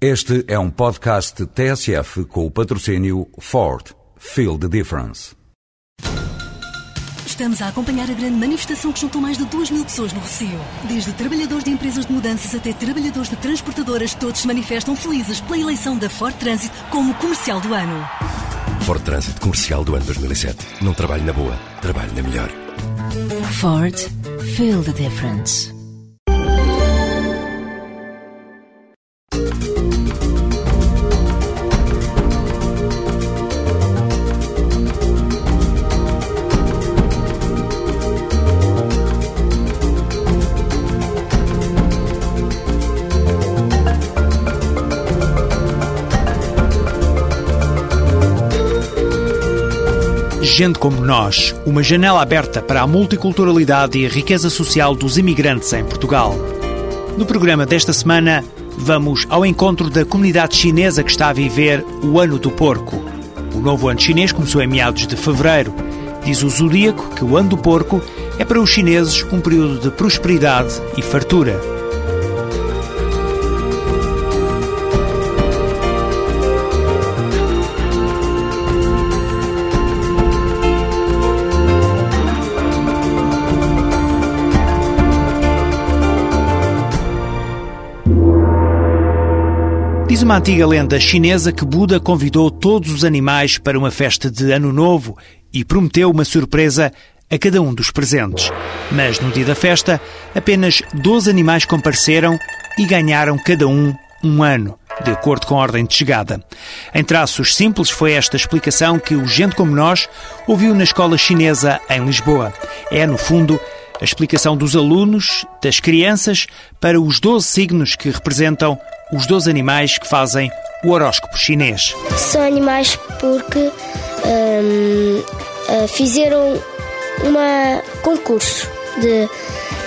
Este é um podcast TSF com o patrocínio Ford. Feel the difference. Estamos a acompanhar a grande manifestação que juntou mais de 2 mil pessoas no Rocio. Desde trabalhadores de empresas de mudanças até trabalhadores de transportadoras, todos se manifestam felizes pela eleição da Ford Transit como comercial do ano. Ford Transit comercial do ano 2007. Não trabalho na boa, trabalho na melhor. Ford. Feel the difference. Gente como nós, uma janela aberta para a multiculturalidade e a riqueza social dos imigrantes em Portugal. No programa desta semana, vamos ao encontro da comunidade chinesa que está a viver o Ano do Porco. O novo ano chinês começou em meados de fevereiro. Diz o Zodíaco que o Ano do Porco é para os chineses um período de prosperidade e fartura. Diz uma antiga lenda chinesa que Buda convidou todos os animais para uma festa de Ano Novo e prometeu uma surpresa a cada um dos presentes. Mas no dia da festa, apenas 12 animais compareceram e ganharam cada um um ano, de acordo com a ordem de chegada. Em traços simples, foi esta explicação que o Gente Como Nós ouviu na escola chinesa em Lisboa. É, no fundo, a explicação dos alunos, das crianças, para os 12 signos que representam os 12 animais que fazem o horóscopo chinês. São animais porque hum, uh, fizeram um concurso de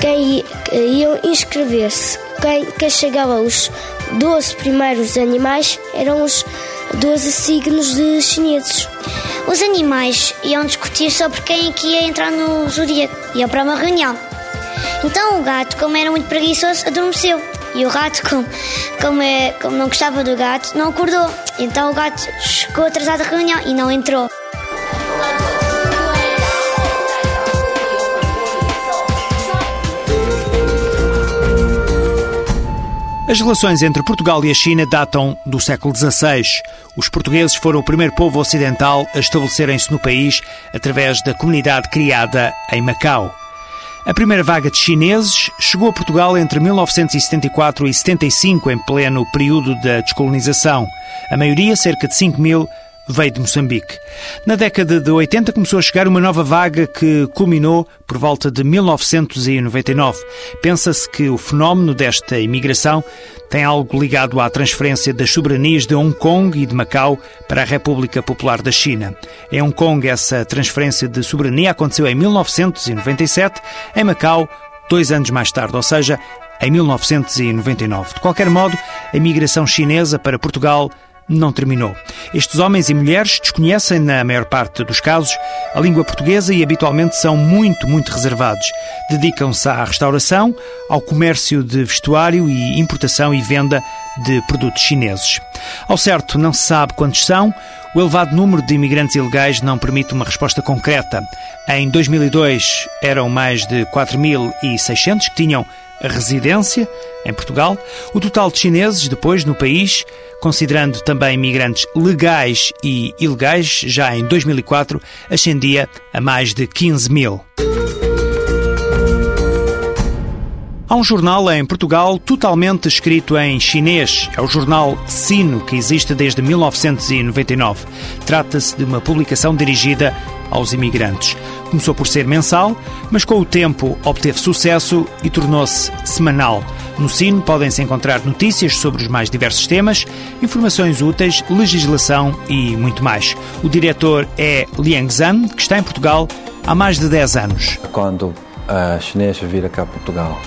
quem iam inscrever-se. Quem, quem chegava aos 12 primeiros animais eram os 12 signos de chineses. Os animais iam discutir sobre quem é que ia entrar no zodíaco. Iam para uma reunião. Então o gato, como era muito preguiçoso, adormeceu. E o rato, como, como, é, como não gostava do gato, não acordou. Então o gato chegou atrasado à reunião e não entrou. As relações entre Portugal e a China datam do século XVI. Os portugueses foram o primeiro povo ocidental a estabelecerem-se no país através da comunidade criada em Macau. A primeira vaga de chineses chegou a Portugal entre 1974 e 75, em pleno período da descolonização. A maioria, cerca de 5 mil, veio de Moçambique. Na década de 80 começou a chegar uma nova vaga que culminou por volta de 1999. Pensa-se que o fenómeno desta imigração tem algo ligado à transferência das soberanias de Hong Kong e de Macau para a República Popular da China. Em Hong Kong, essa transferência de soberania aconteceu em 1997, em Macau, dois anos mais tarde, ou seja, em 1999. De qualquer modo, a imigração chinesa para Portugal não terminou. Estes homens e mulheres desconhecem, na maior parte dos casos, a língua portuguesa e habitualmente são muito, muito reservados. Dedicam-se à restauração, ao comércio de vestuário e importação e venda de produtos chineses. Ao certo, não se sabe quantos são. O elevado número de imigrantes ilegais não permite uma resposta concreta. Em 2002 eram mais de 4.600 que tinham a residência em Portugal. O total de chineses depois no país, considerando também imigrantes legais e ilegais, já em 2004 ascendia a mais de 15 mil. Há um jornal em Portugal totalmente escrito em chinês. É o jornal Sino, que existe desde 1999. Trata-se de uma publicação dirigida aos imigrantes. Começou por ser mensal, mas com o tempo obteve sucesso e tornou-se semanal. No Sino podem-se encontrar notícias sobre os mais diversos temas, informações úteis, legislação e muito mais. O diretor é Liang Zhan, que está em Portugal há mais de 10 anos. Quando a chinês vir cá a Portugal,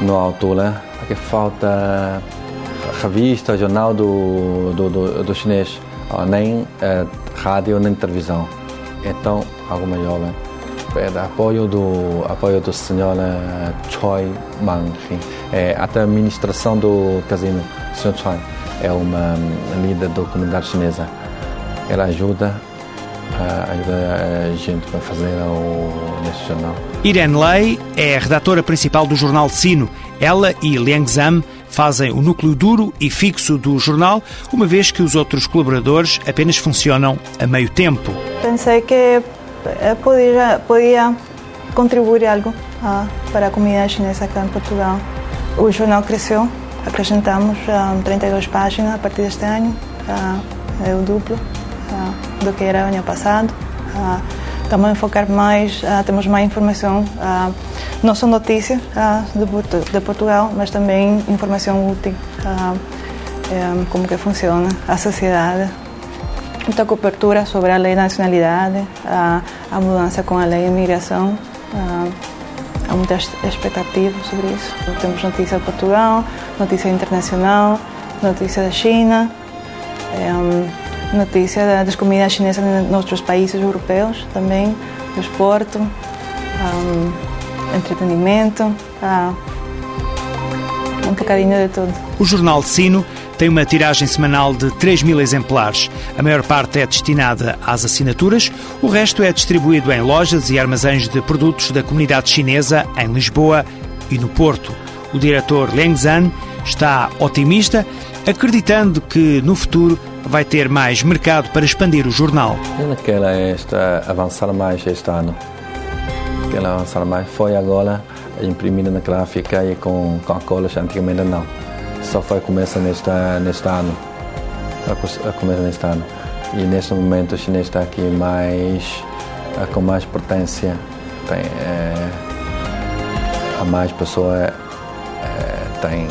na altura, que falta revista, jornal do, do, do, do chinês, nem eh, rádio, nem televisão. Então, algo maior, né? é, apoio do apoio do senhor Choi Man, enfim, é, a administração do casino, senhor Choi, é uma líder da comunidade chinesa. Ela ajuda, ajuda a gente a fazer o, nesse jornal. Irene Lei é a redatora principal do jornal Sino. Ela e Liang Zham fazem o núcleo duro e fixo do jornal, uma vez que os outros colaboradores apenas funcionam a meio tempo. Pensei que eh, podia, podia contribuir algo uh, para a comunidade chinesa aqui em Portugal. O jornal cresceu, acrescentamos uh, 32 páginas a partir deste ano, uh, é o duplo do que era o ano passado. Estamos a enfocar mais, temos mais informação, não só notícias de, Portugal, mas também informação útil, é, como que funciona a sociedade, muita cobertura sobre a lei da nacionalidade, a, mudança com a lei de imigração. Há muitas expectativas sobre isso. Temos notícia de Portugal, notícia internacional, notícia da China, é, notícia das comidas chinesas outros países europeus também, do esporte, um, entretenimento, uh, um bocadinho de tudo. O jornal Sino tem uma tiragem semanal de 3 mil exemplares. A maior parte é destinada às assinaturas, o resto é distribuído em lojas e armazéns de produtos da comunidade chinesa em Lisboa e no Porto. O diretor Leng Zhan está otimista, acreditando que no futuro vai ter mais mercado para expandir o jornal. Eu quero esta, avançar mais este ano. Quero avançar mais. Foi agora imprimida na gráfica e com, com a cola, antigamente não só foi começa neste, neste ano. Começa neste ano. E neste momento o chinês está aqui mais com mais potência. Tem, é, há mais pessoas, é, tem,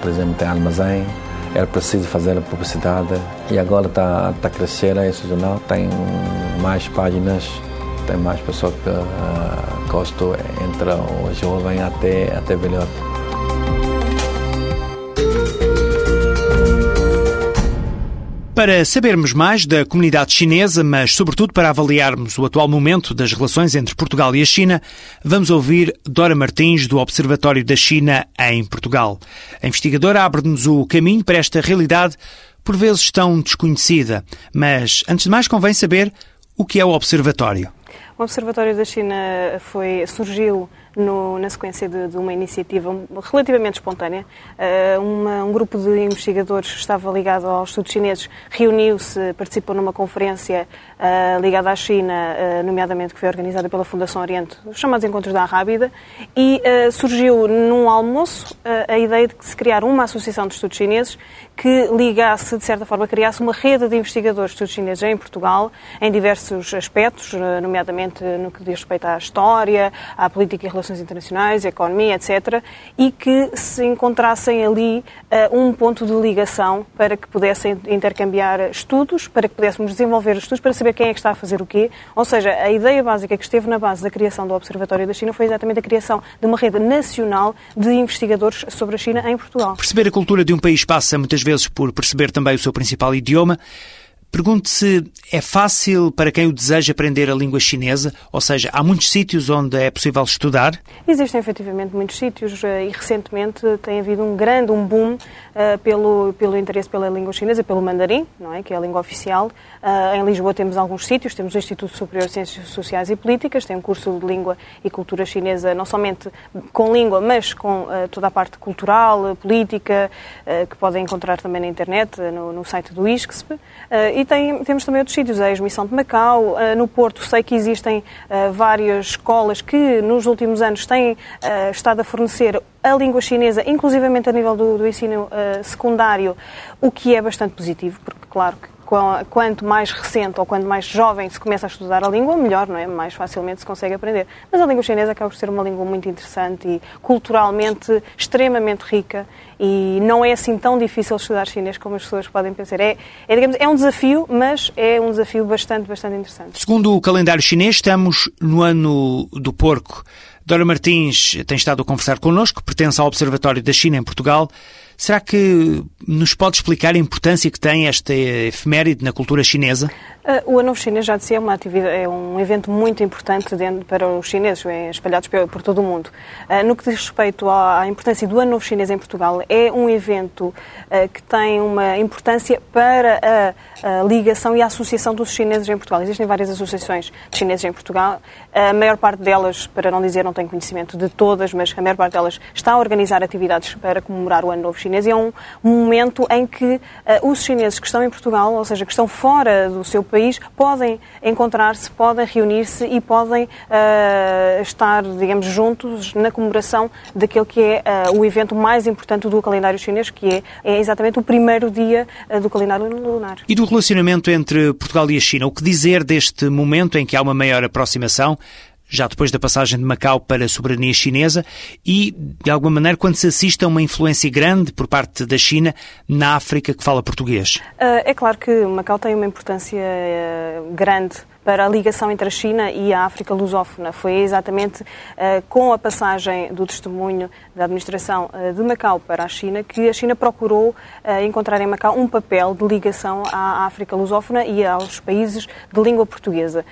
por exemplo, tem armazém, era preciso fazer a publicidade e agora está, a crescer esse jornal, tem mais páginas, tem mais pessoas que uh, gostam, entre o jovem até, até velhote. Para sabermos mais da comunidade chinesa, mas sobretudo para avaliarmos o atual momento das relações entre Portugal e a China, vamos ouvir Dora Martins, do Observatório da China em Portugal. A investigadora abre-nos o caminho para esta realidade, por vezes tão desconhecida. Mas, antes de mais, convém saber o que é o Observatório. O Observatório da China foi, surgiu no, na sequência de, de, uma iniciativa relativamente espontânea. Uh, uma, um grupo de investigadores que estava ligado aos estudos chineses reuniu-se, participou numa conferência uh, ligada à China, uh, nomeadamente que foi organizada pela Fundação Oriente, os chamados Encontros da Rábida, e surgiu num almoço a ideia de se criar uma associação de estudos chineses que ligasse, de certa forma, criasse uma rede de investigadores de estudos chineses em Portugal, em diversos aspectos, nomeadamente no que diz respeito à história, à política e relações internacionais, economia, etc., e que se encontrassem ali uh, um ponto de ligação para que pudessem intercambiar estudos, para que pudéssemos desenvolver estudos, para saber quem é que está a fazer o quê. Ou seja, a ideia básica que esteve na base da criação do Observatório da China foi exatamente a criação de uma rede nacional de investigadores sobre a China em Portugal. Perceber a cultura de um país passa muitas vezes por perceber também o seu principal idioma. Pergunto se é fácil para quem o deseja aprender a língua chinesa, ou seja, há muitos sítios onde é possível estudar? Existem efetivamente muitos sítios eh, e recentemente tem havido um grande um boom uh, pelo, pelo interesse pela língua chinesa, pelo mandarim, não é? que é a língua oficial. Uh, em Lisboa temos alguns sítios, temos o Instituto Superior de Ciências Sociais e Políticas, tem um curso de língua e cultura chinesa, não somente com língua, mas com uh, toda a parte cultural, política, que podem encontrar também na internet, no, no site do ISCSP. E tem, temos também outros sítios, a Exmissão de Macau, uh, no Porto sei que existem uh, várias escolas que nos últimos anos têm uh, estado a fornecer a língua chinesa, inclusivamente a nível do, do ensino secundário, o que é bastante positivo, porque claro que quanto mais recente ou quanto mais jovem se começa a estudar a língua, melhor, não é? Mais facilmente se consegue aprender. Mas a língua chinesa acaba por ser uma língua muito interessante e culturalmente extremamente rica e não é assim tão difícil estudar chinês como as pessoas podem pensar. É, é, digamos, é um desafio, mas é um desafio bastante, bastante interessante. Segundo o calendário chinês, estamos no ano do porco. Dora Martins tem estado a conversar connosco, pertence ao Observatório da China em Portugal. Será que nos pode explicar a importância que tem esta efeméride na cultura chinesa? Uh, o Ano Novo Chinês, já disse, é, uma atividade, é um evento muito importante dentro, para os chineses, espalhados por, por todo o mundo. Uh, no que diz respeito à, à, importância do Ano Novo Chinês em Portugal, é um evento uh, que tem uma importância para a, a, ligação e a associação dos chineses em Portugal. Existem várias associações de chineses em Portugal. A maior parte delas, para não dizer, não tenho conhecimento de todas, mas a maior parte delas está a organizar atividades para comemorar o Ano Novo Chinês. E é um, momento em que os chineses que estão em Portugal, ou seja, que estão fora do seu país podem encontrar-se, podem reunir-se e podem uh, estar, digamos, juntos na comemoração daquele que é uh, o evento mais importante do calendário chinês, que é, é exatamente o primeiro dia uh, do calendário lunar. E do relacionamento entre Portugal e a China? O que dizer deste momento em que há uma maior aproximação? Já depois da passagem de Macau para a soberania chinesa e, de alguma maneira, quando se assiste a uma influência grande por parte da China na África que fala português? Ah, é claro que Macau tem uma importância eh, grande para a ligação entre a China e a África lusófona. Foi exatamente uh, com a passagem do testemunho da administração de Macau para a China que a China procurou encontrar em Macau um papel de ligação à África lusófona e aos países de língua portuguesa.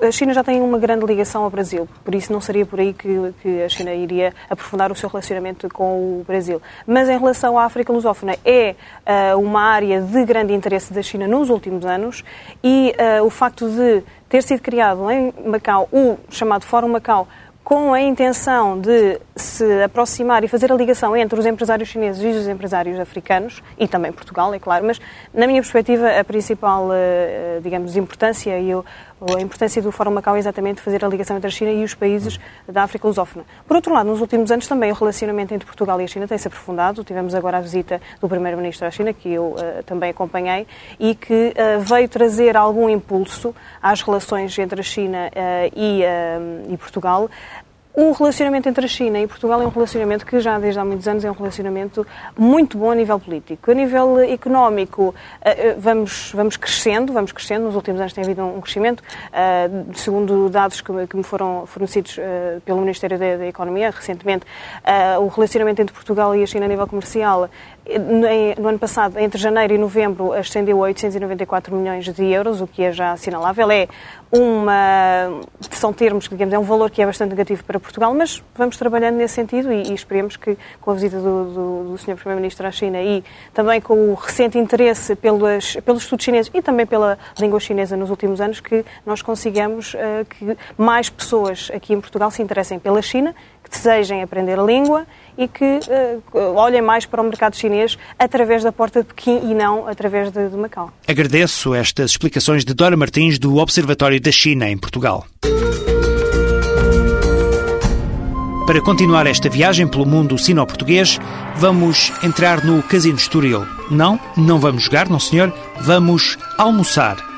A China já tem uma grande ligação ao Brasil, por isso não seria por aí que, que, a China iria aprofundar o seu relacionamento com o Brasil. Mas em relação à África lusófona, é uh, uma área de grande interesse da China nos últimos anos e uh, o facto de ter sido criado em Macau o chamado Fórum Macau com a intenção de se aproximar e fazer a ligação entre os empresários chineses e os empresários africanos, e também Portugal, é claro, mas, na minha perspectiva, a principal, eh, digamos, importância e a importância do Fórum Macau é exatamente fazer a ligação entre a China e os países da África lusófona. Por outro lado, nos últimos anos também o relacionamento entre Portugal e a China tem-se aprofundado. Tivemos agora a visita do Primeiro-Ministro à China, que eu uh, também acompanhei, e que uh, veio trazer algum impulso às relações entre a China uh, e, e Portugal, o relacionamento entre a China e Portugal é um relacionamento que já desde há muitos anos é um relacionamento muito bom a nível político. A nível económico, eh, eh, vamos, vamos crescendo, vamos crescendo. Nos últimos anos tem havido um crescimento. Eh, segundo dados que me foram fornecidos pelo Ministério da Economia recentemente, o relacionamento entre Portugal e a China a nível comercial no ano passado, entre janeiro e novembro, ascendeu a 894 milhões de euros, o que é já assinalável. É uma. São termos que, digamos, é um valor que é bastante negativo para Portugal, mas vamos trabalhando nesse sentido e, e esperemos que, com a visita do, do, do Sr. Primeiro-Ministro à China e também com o recente interesse pelos, pelos estudos chineses e também pela língua chinesa nos últimos anos, que nós consigamos uh, que mais pessoas aqui em Portugal se interessem pela China, que desejem aprender a língua e que uh, olhem mais para o mercado chinês através da porta de Pequim e não através de, de Macau. Agradeço estas explicações de Dora Martins do Observatório da China em Portugal. Para continuar esta viagem pelo mundo sino-português, vamos entrar no Casino Estoril. Não, não vamos jogar, não senhor, vamos almoçar.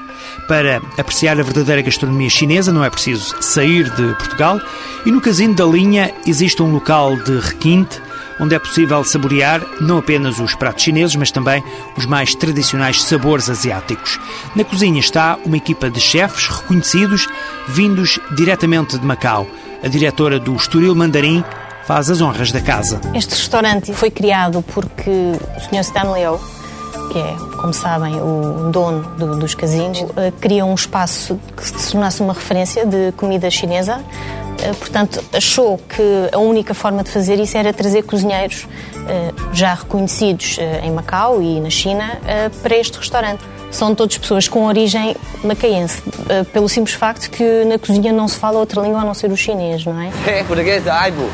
Para apreciar a verdadeira gastronomia chinesa não é preciso sair de Portugal e no Casino da Linha existe um local de requinte onde é possível saborear não apenas os pratos chineses, mas também os mais tradicionais sabores asiáticos. Na cozinha está uma equipa de chefes reconhecidos vindos diretamente de Macau. A diretora do Estoril Mandarim faz as honras da casa. Este restaurante foi criado porque o Sr. Stan Leo, que é, como sabem, o dono do, dos casinos, eh, queria um espaço que se tornasse uma referência de comida chinesa. Eh, portanto, achou que a única forma de fazer isso era trazer cozinheiros eh, já reconhecidos em Macau e na China para este restaurante são todas pessoas com origem macaense, eh, pelo simples facto que na cozinha não se fala outra língua a não ser o chinês, não é? É, português, aibo.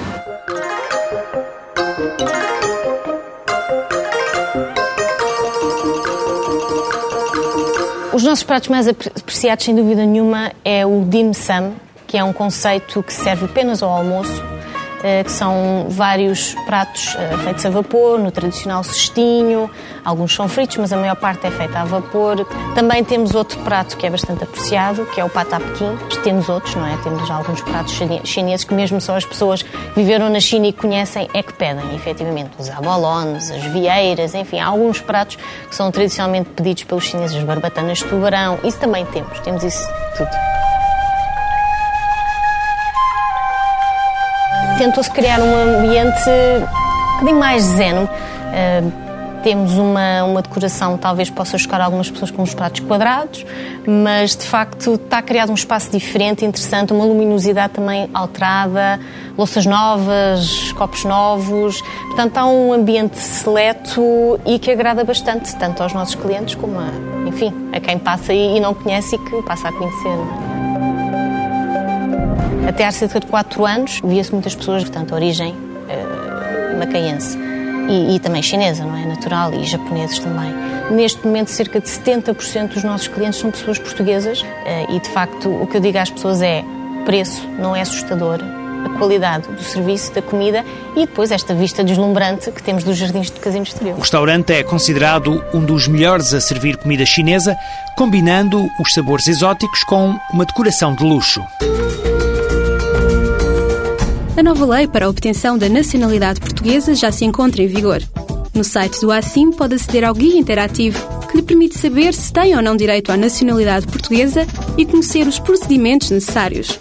Os nossos pratos mais apreciados, sem dúvida nenhuma, é o dim sum, que é um conceito que serve apenas ao almoço que são vários pratos eh, feitos a vapor, no tradicional cestinho, alguns são fritos, mas a maior parte é feita a vapor. Também temos outro prato que é bastante apreciado, que é o pata pequim. Temos outros, não é? Temos alguns pratos chineses que mesmo só as pessoas que viveram na China e conhecem é que pedem, efetivamente. Os abalones, as vieiras, enfim, há alguns pratos que são tradicionalmente pedidos pelos chineses, as barbatanas de tubarão, isso também temos, temos isso tudo. Tentou-se criar um ambiente um bocadinho mais zen. temos uma, uma decoração, talvez possa chocar algumas pessoas com os pratos quadrados, mas de facto está criado um espaço diferente, interessante, uma luminosidade também alterada, louças novas, copos novos. Portanto, há um ambiente seleto e que agrada bastante, tanto aos nossos clientes como a, enfim, a quem passa e não conhece e que passa a conhecer. Até há cerca de 4 anos via-se muitas pessoas, portanto, origem uh, macaense e, e, também chinesa, não é? Natural, e japoneses também. Neste momento, cerca de 70% dos nossos clientes são pessoas portuguesas eh, e, de facto, o que eu digo às pessoas é preço não é assustador, a qualidade do serviço, da comida e depois esta vista deslumbrante que temos dos jardins do Casino Exterior. O restaurante é considerado um dos melhores a servir comida chinesa, combinando os sabores exóticos com uma decoração de luxo. A nova lei para a obtenção da nacionalidade portuguesa já se encontra em vigor. No site do ACIM pode aceder ao guia interativo que lhe permite saber se tem ou não direito à nacionalidade portuguesa e conhecer os procedimentos necessários.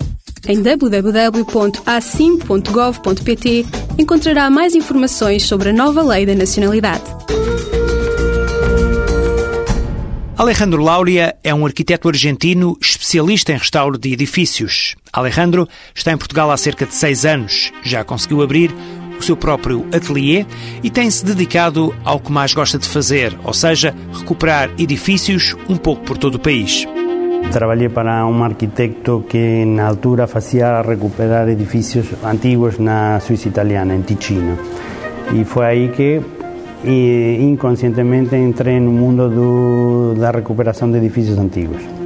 Em www.acim.gov.pt encontrará mais informações sobre a nova lei da nacionalidade. Alejandro Lauria é um arquiteto argentino especialista em restauro de edifícios. Alejandro está em Portugal há cerca de seis anos. Já conseguiu abrir o seu próprio ateliê e tem-se dedicado ao que mais gosta de fazer, ou seja, recuperar edifícios um pouco por todo o país. Trabalhei para um arquiteto que na altura fazia recuperar edifícios antigos na Suíça italiana, em Ticino. E foi aí que e inconscientemente entrei no mundo do, da recuperação de edifícios antigos.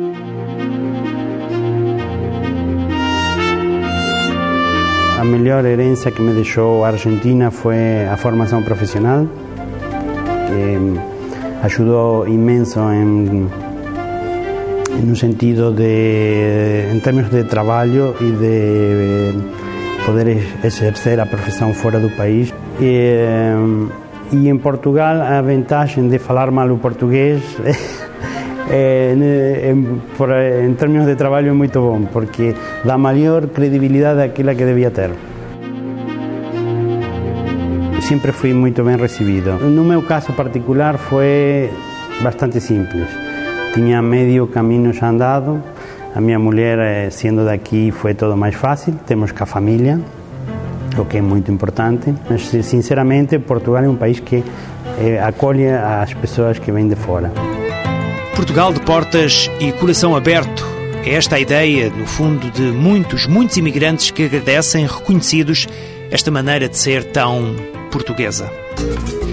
A melhor herança que me deixou a Argentina foi a formação profissional, que ajudou imenso em, no sentido de, em termos de trabalho e de poder exercer a profissão fora do país. E, e em Portugal a vantagem de falar mal o português é, em, em termos de trabalho é muito bom, porque dá maior credibilidade àquela que devia ter. Sempre fui muito bem recebido. No meu caso particular foi bastante simples. Tinha meio caminho já andado. A minha mulher, sendo daqui, foi todo mais fácil. Temos a família, o que é muito importante. Mas, sinceramente, Portugal é um país que é, acolhe as pessoas que vêm de fora. Portugal de portas e coração aberto. É esta a ideia, no fundo, de muitos, muitos imigrantes que agradecem, reconhecidos, esta maneira de ser tão portuguesa.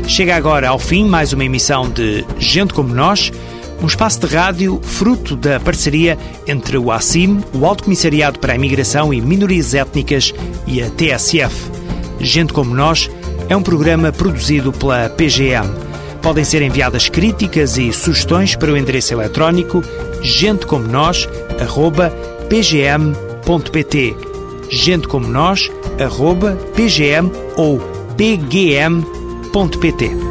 Chega agora ao fim mais uma emissão de Gente Como Nós, um espaço de rádio fruto da parceria entre o ACIM, o Alto Comissariado para a Imigração e Minorias Étnicas e a TSF. Gente Como Nós é um programa produzido pela PGM. Podem ser enviadas críticas e sugestões para o endereço eletrónico gentecomonos@pgm.pt. gentecomonos@pgm ou pgm.pt.